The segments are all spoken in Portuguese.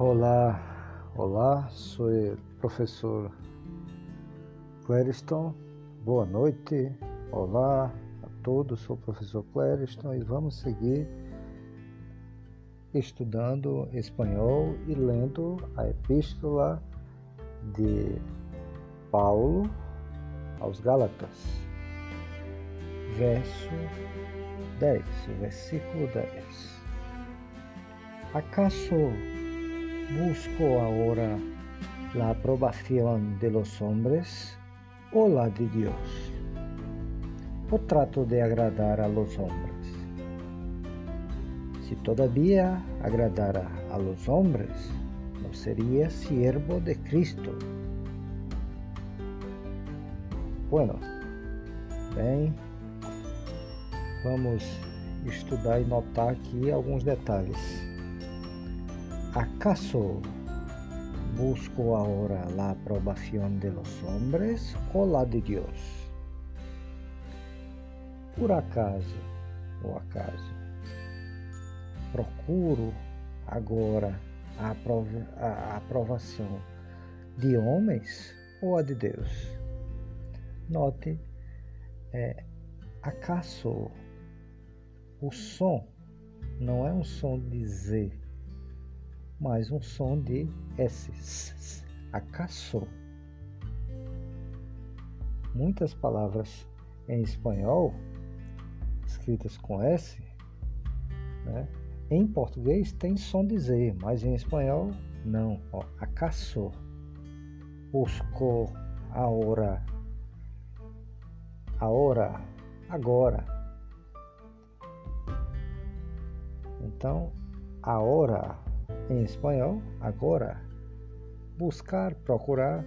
Olá, olá, sou o professor Clériston. Boa noite, olá a todos, sou o professor Clériston e vamos seguir estudando espanhol e lendo a epístola de Paulo aos Gálatas, verso 10, versículo 10. ¿Acaso busco ahora la aprobación de los hombres o la de Dios? ¿O trato de agradar a los hombres? Si todavía agradara a los hombres, no sería siervo de Cristo. Bueno, bem, vamos estudar e notar aqui alguns detalhes. ¿Acaso busco ahora la aprobación de los hombres o la de Dios? Por acaso, ou acaso, procuro agora a, aprova a aprovação de homens ou a de Deus? Note, é, acaso o som não é um som de Z, mais um som de S. Acaso. Muitas palavras em espanhol escritas com S, né? em português tem som de Z, mas em espanhol não. Ó, acaso, buscou, ahora, ahora, agora. Então, ahora em espanhol, agora, buscar, procurar,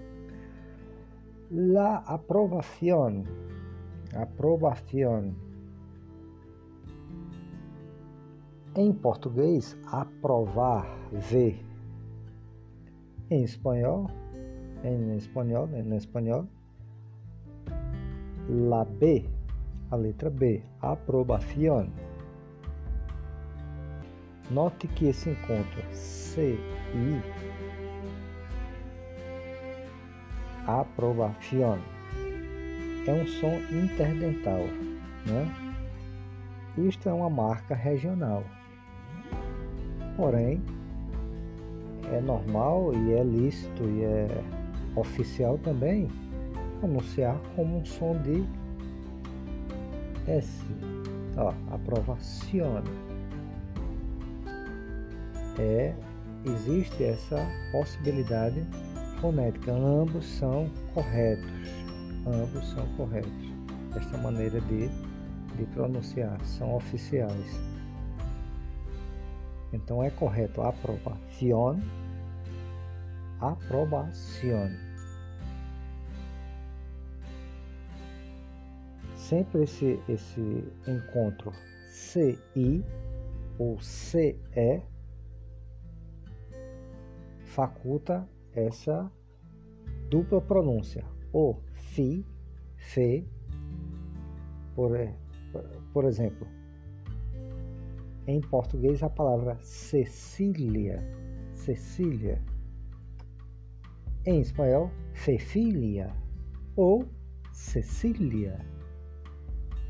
la aprovación, aprovación. Em português, aprovar, ver. Em espanhol, em espanhol, em espanhol, la B, a letra B, aprovación. Note que esse encontro C I aprovação é um som interdental, né? Isto é uma marca regional. Porém, é normal e é lícito e é oficial também pronunciar como um som de S. Ó, aprovação é existe essa possibilidade fonética. Ambos são corretos. Ambos são corretos. Esta maneira de, de pronunciar são oficiais. Então é correto aprovação, aprovação. Sempre esse, esse encontro CI ou CE faculta essa dupla pronúncia. O, fi, fe, por, por exemplo, em português a palavra Cecília, Cecília. Em espanhol, Cecília ou Cecília.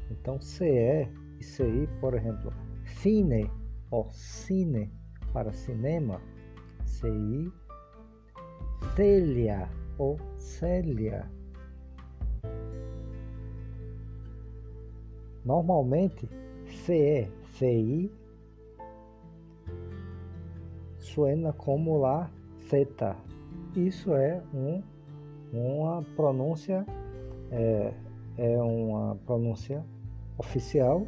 Então, CE e CI, por exemplo, cine ou cine para cinema CI, Célia ou Célia. Normalmente, CE, CI suena como lá zeta. Isso é um, uma pronúncia é, é uma pronúncia oficial,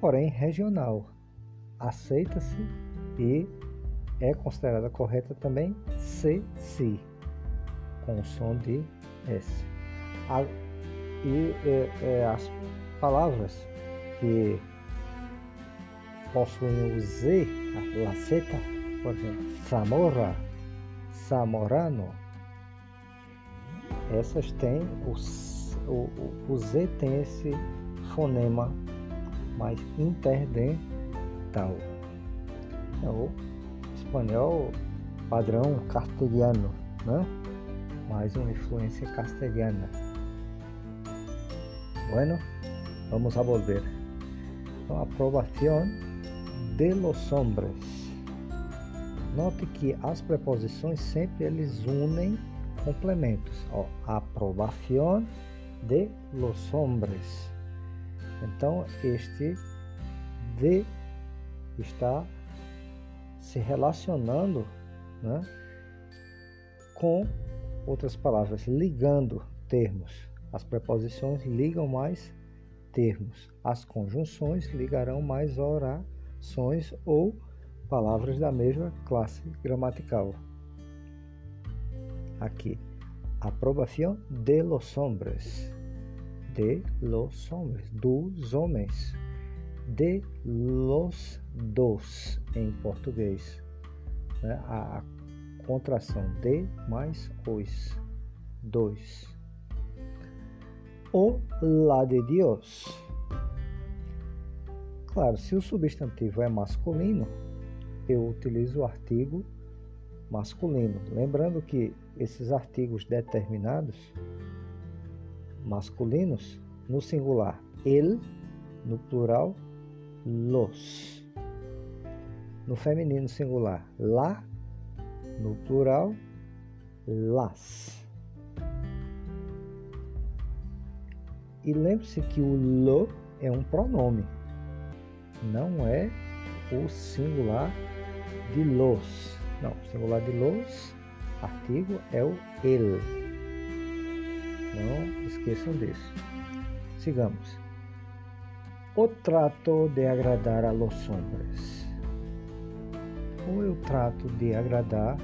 porém regional. Aceita-se e é considerada correta também C, si, com o som de S. A, e é, é, as palavras que possuem o Z, a laceta, por exemplo, Zamora, Zamorano, essas têm o, o, o Z tem esse fonema mais interdental. Então, espanhol padrão castelhano, né? mais uma influência castelhana. Bueno, vamos a volver. Então, aprovação de los hombres. Note que as preposições sempre eles unem complementos. Ó, de los hombres. Então, este de está se relacionando né, com outras palavras, ligando termos. As preposições ligam mais termos. As conjunções ligarão mais orações ou palavras da mesma classe gramatical. Aqui, aprovação de los hombres. De los hombres, dos homens. De los dos em português. Né? A, contração de mais os. Dois. O la de Deus. Claro, se o substantivo é masculino, eu utilizo o artigo masculino. Lembrando que esses artigos determinados masculinos, no singular, ele, no plural, los. No feminino singular, la, no plural, las. E lembre-se que o lo é um pronome, não é o singular de los. Não, o singular de los, artigo, é o ele. Não esqueçam disso. Sigamos. O trato de agradar a los hombres. Ou eu trato de agradar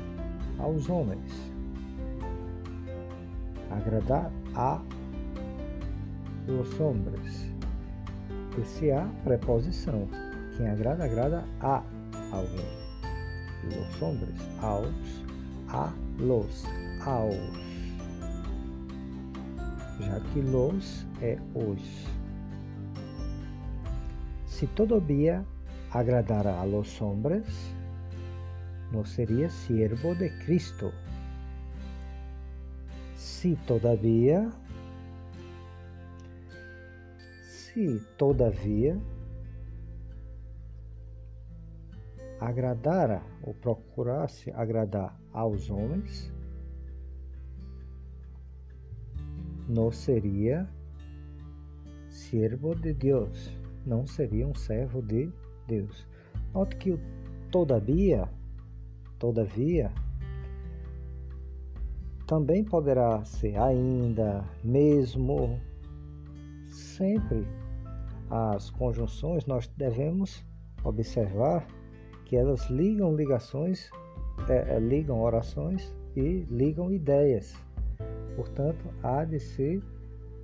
aos homens. Agradar a los hombres. Esse a preposição. Quem agrada, agrada a alguém los hombres, aos, a los, aos. Já que los é os. Se todavia agradara a los hombres, no seria siervo de Cristo. Se todavia, se todavia agradara ou procurasse agradar aos homens, não seria servo de Deus, não seria um servo de Deus. Note que o todavia, todavia, também poderá ser ainda, mesmo, sempre as conjunções nós devemos observar que elas ligam ligações, é, é, ligam orações e ligam ideias. Portanto, há de se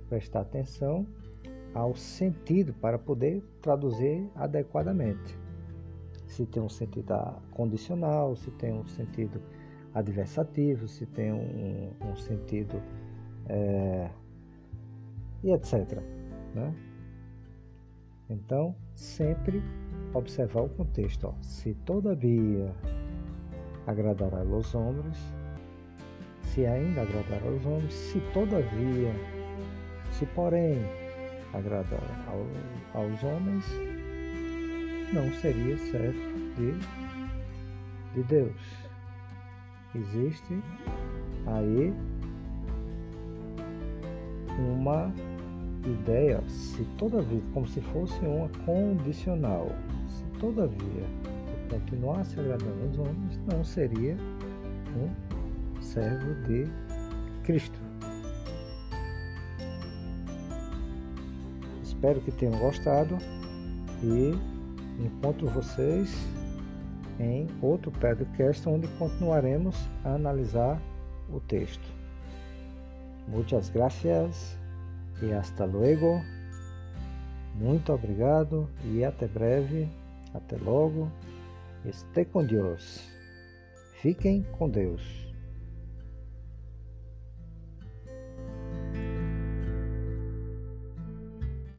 prestar atenção ao sentido para poder traduzir adequadamente. Se tem um sentido condicional, se tem um sentido adversativo, se tem um, um sentido é, e etc. Né? Então, sempre observar o contexto. Ó. Se todavia agradar aos homens, se ainda agradar aos homens, se todavia, se porém agradar ao, aos homens, não seria servo de, de Deus. Existe aí uma ideia, se todavia, como se fosse uma condicional, se todavia continuasse agradando aos homens, não seria um servo de Cristo. Espero que tenham gostado e encontro vocês em outro podcast onde continuaremos a analisar o texto. Muitas gracias e hasta luego. Muito obrigado e até breve. Até logo. Esteja com Deus. Fiquem com Deus.